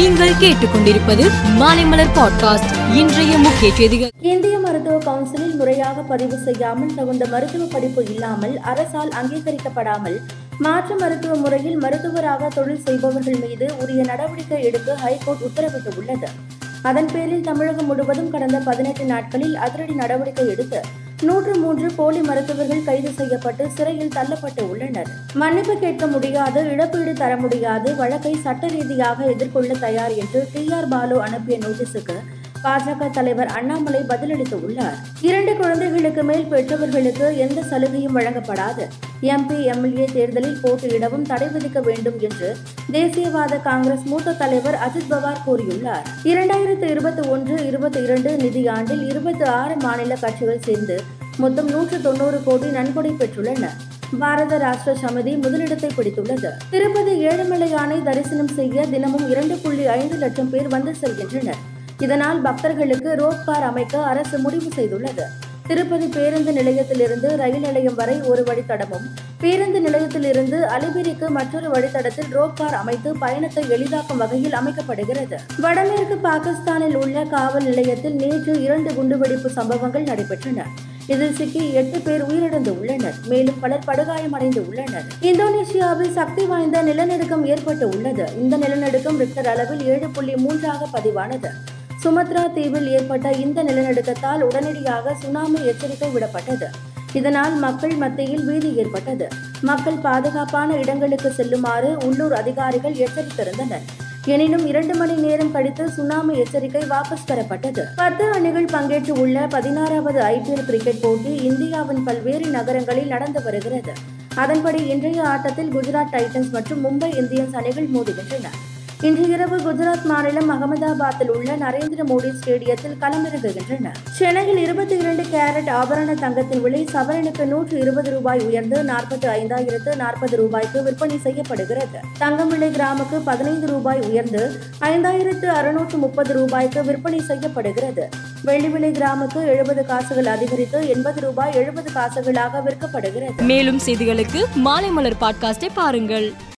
நீங்கள் கேட்டுக்கொண்டிருப்பது மாலைமலர் பாட்காஸ்ட். இன்றைய முக்கிய செய்திகள். இந்திய மருத்துவ கவுன்சிலில் முறையாக பதிவு செய்யாமல் தகுந்த மருத்துவ படிப்பு இல்லாமல் அரசால் அங்கீகரிக்கப்படாமல் மாற்று மருத்துவ முறையில் மருத்துவராக தொழில் செய்பவர்கள் மீது உரிய நடவடிக்கை எடுக்க ஹைகோர்ட் உத்தரவிட்டுள்ளது அதன் பேரில் தமிழகம் முழுவதும் கடந்த பதினெட்டு நாட்களில் அதிரடி நடவடிக்கை எடுத்து நூற்று மூன்று போலி மருத்துவர்கள் கைது செய்யப்பட்டு சிறையில் தள்ளப்பட்டு உள்ளனர். மன்னிப்பு கேட்க முடியாது இழப்பீடு தர முடியாது வழக்கை சட்ட ரீதியாக எதிர்கொள்ள தயார் என்று டி ஆர் பாலு அனுப்பிய நோட்டீஸுக்கு பாஜக தலைவர் அண்ணாமலை பதிலளித்து உள்ளார். இரண்டு குழந்தைகளுக்கு மேல் பெற்றவர்களுக்கு எந்த சலுகையும் வழங்கப்படாது. எம்பி எம்எல்ஏ தேர்தலில் போட்டியிடவும் தடை விதிக்க வேண்டும் என்று தேசியவாத காங்கிரஸ் மூத்த தலைவர் அஜித் பவார் கூறியுள்ளார். இரண்டாயிரத்து இருபத்தி ஒன்று இருபத்தி இரண்டு நிதியாண்டில் இருபத்தி ஆறு மாநில கட்சிகள் சேர்ந்து மொத்தம் நூற்று தொண்ணூறு கோடி நன்கொடை பெற்றுள்ளன. பாரத ராஷ்டிர சமிதி முதலிடத்தை பிடித்துள்ளது. திருப்பதி ஏழுமலையானை தரிசனம் செய்ய தினமும் இரண்டு புள்ளி ஐந்து லட்சம் பேர் வந்து செல்கின்றனர். இதனால் பக்தர்களுக்கு ரோப் கார் அமைக்க அரசு முடிவு செய்துள்ளது. திருப்பதி பேருந்து நிலையத்திலிருந்து ரயில் நிலையம் வரை ஒரு வழித்தடமும் பேருந்து நிலையத்திலிருந்து அலிபிரிக்கு மற்றொரு வழித்தடத்தில் ரோப் கார் அமைத்து பயணத்தை எளிதாக்கும் வகையில் அமைக்கப்படுகிறது. வடமேற்கு பாகிஸ்தானில் உள்ள காவல் நிலையத்தில் நேற்று இரண்டு குண்டுவெடிப்பு சம்பவங்கள் நடைபெற்றன. இதில் சிக்கி எட்டு பேர் உயிரிழந்து உள்ளனர். மேலும் பலர் படுகாயமடைந்து உள்ளனர். இந்தோனேஷியாவில் சக்தி வாய்ந்த நிலநடுக்கம் ஏற்பட்டு உள்ளது. இந்த நிலநடுக்கம் ரிக்டர் அளவில் ஏழு புள்ளி மூன்றாக பதிவானது. சுமத்ரா தீவில் ஏற்பட்ட இந்த நிலநடுக்கத்தால் உடனடியாக சுனாமி எச்சரிக்கை விடப்பட்டது. இதனால் மக்கள் மத்தியில் பீதி ஏற்பட்டது. மக்கள் பாதுகாப்பான இடங்களுக்கு செல்லுமாறு உள்ளூர் அதிகாரிகள் எச்சரித்திருந்தனர். எனினும் இரண்டு மணி நேரம் கழித்து சுனாமி எச்சரிக்கை வாபஸ் பெறப்பட்டது. பத்து அணிகள் பங்கேற்று உள்ள பதினாறாவது ஐபிஎல் கிரிக்கெட் போட்டி இந்தியாவின் பல்வேறு நகரங்களில் நடந்து வருகிறது. அதன்படி இன்றைய ஆட்டத்தில் குஜராத் டைட்டன்ஸ் மற்றும் மும்பை இந்தியன்ஸ் அணிகள் மோதுகின்றன. இன்று இரவு குஜராத் மாநிலம் அகமதாபாத்தில் உள்ள நரேந்திர மோடி ஸ்டேடியத்தில் களமிறங்குகின்றனர் சென்னையில் இருபத்தி இரண்டு கேரட் ஆபரண தங்கத்தின் விலை சவரனுக்கு நூற்று இருபது ரூபாய் உயர்ந்து நாற்பத்தி ஐந்தாயிரத்து நாற்பது ரூபாய்க்கு விற்பனை செய்யப்படுகிறது. தங்கம் விலை கிராமுக்கு பதினைந்து ரூபாய் உயர்ந்து ஐந்தாயிரத்து அறுநூற்று முப்பது ரூபாய்க்கு விற்பனை செய்யப்படுகிறது. வெள்ளி விலை கிராமுக்கு எழுபது காசுகள் அதிகரித்து எண்பது ரூபாய் எழுபது காசுகளாக விற்கப்படுகிறது. மேலும் செய்திகளுக்கு மாலைமலர் பாட்காஸ்டை பாருங்கள்.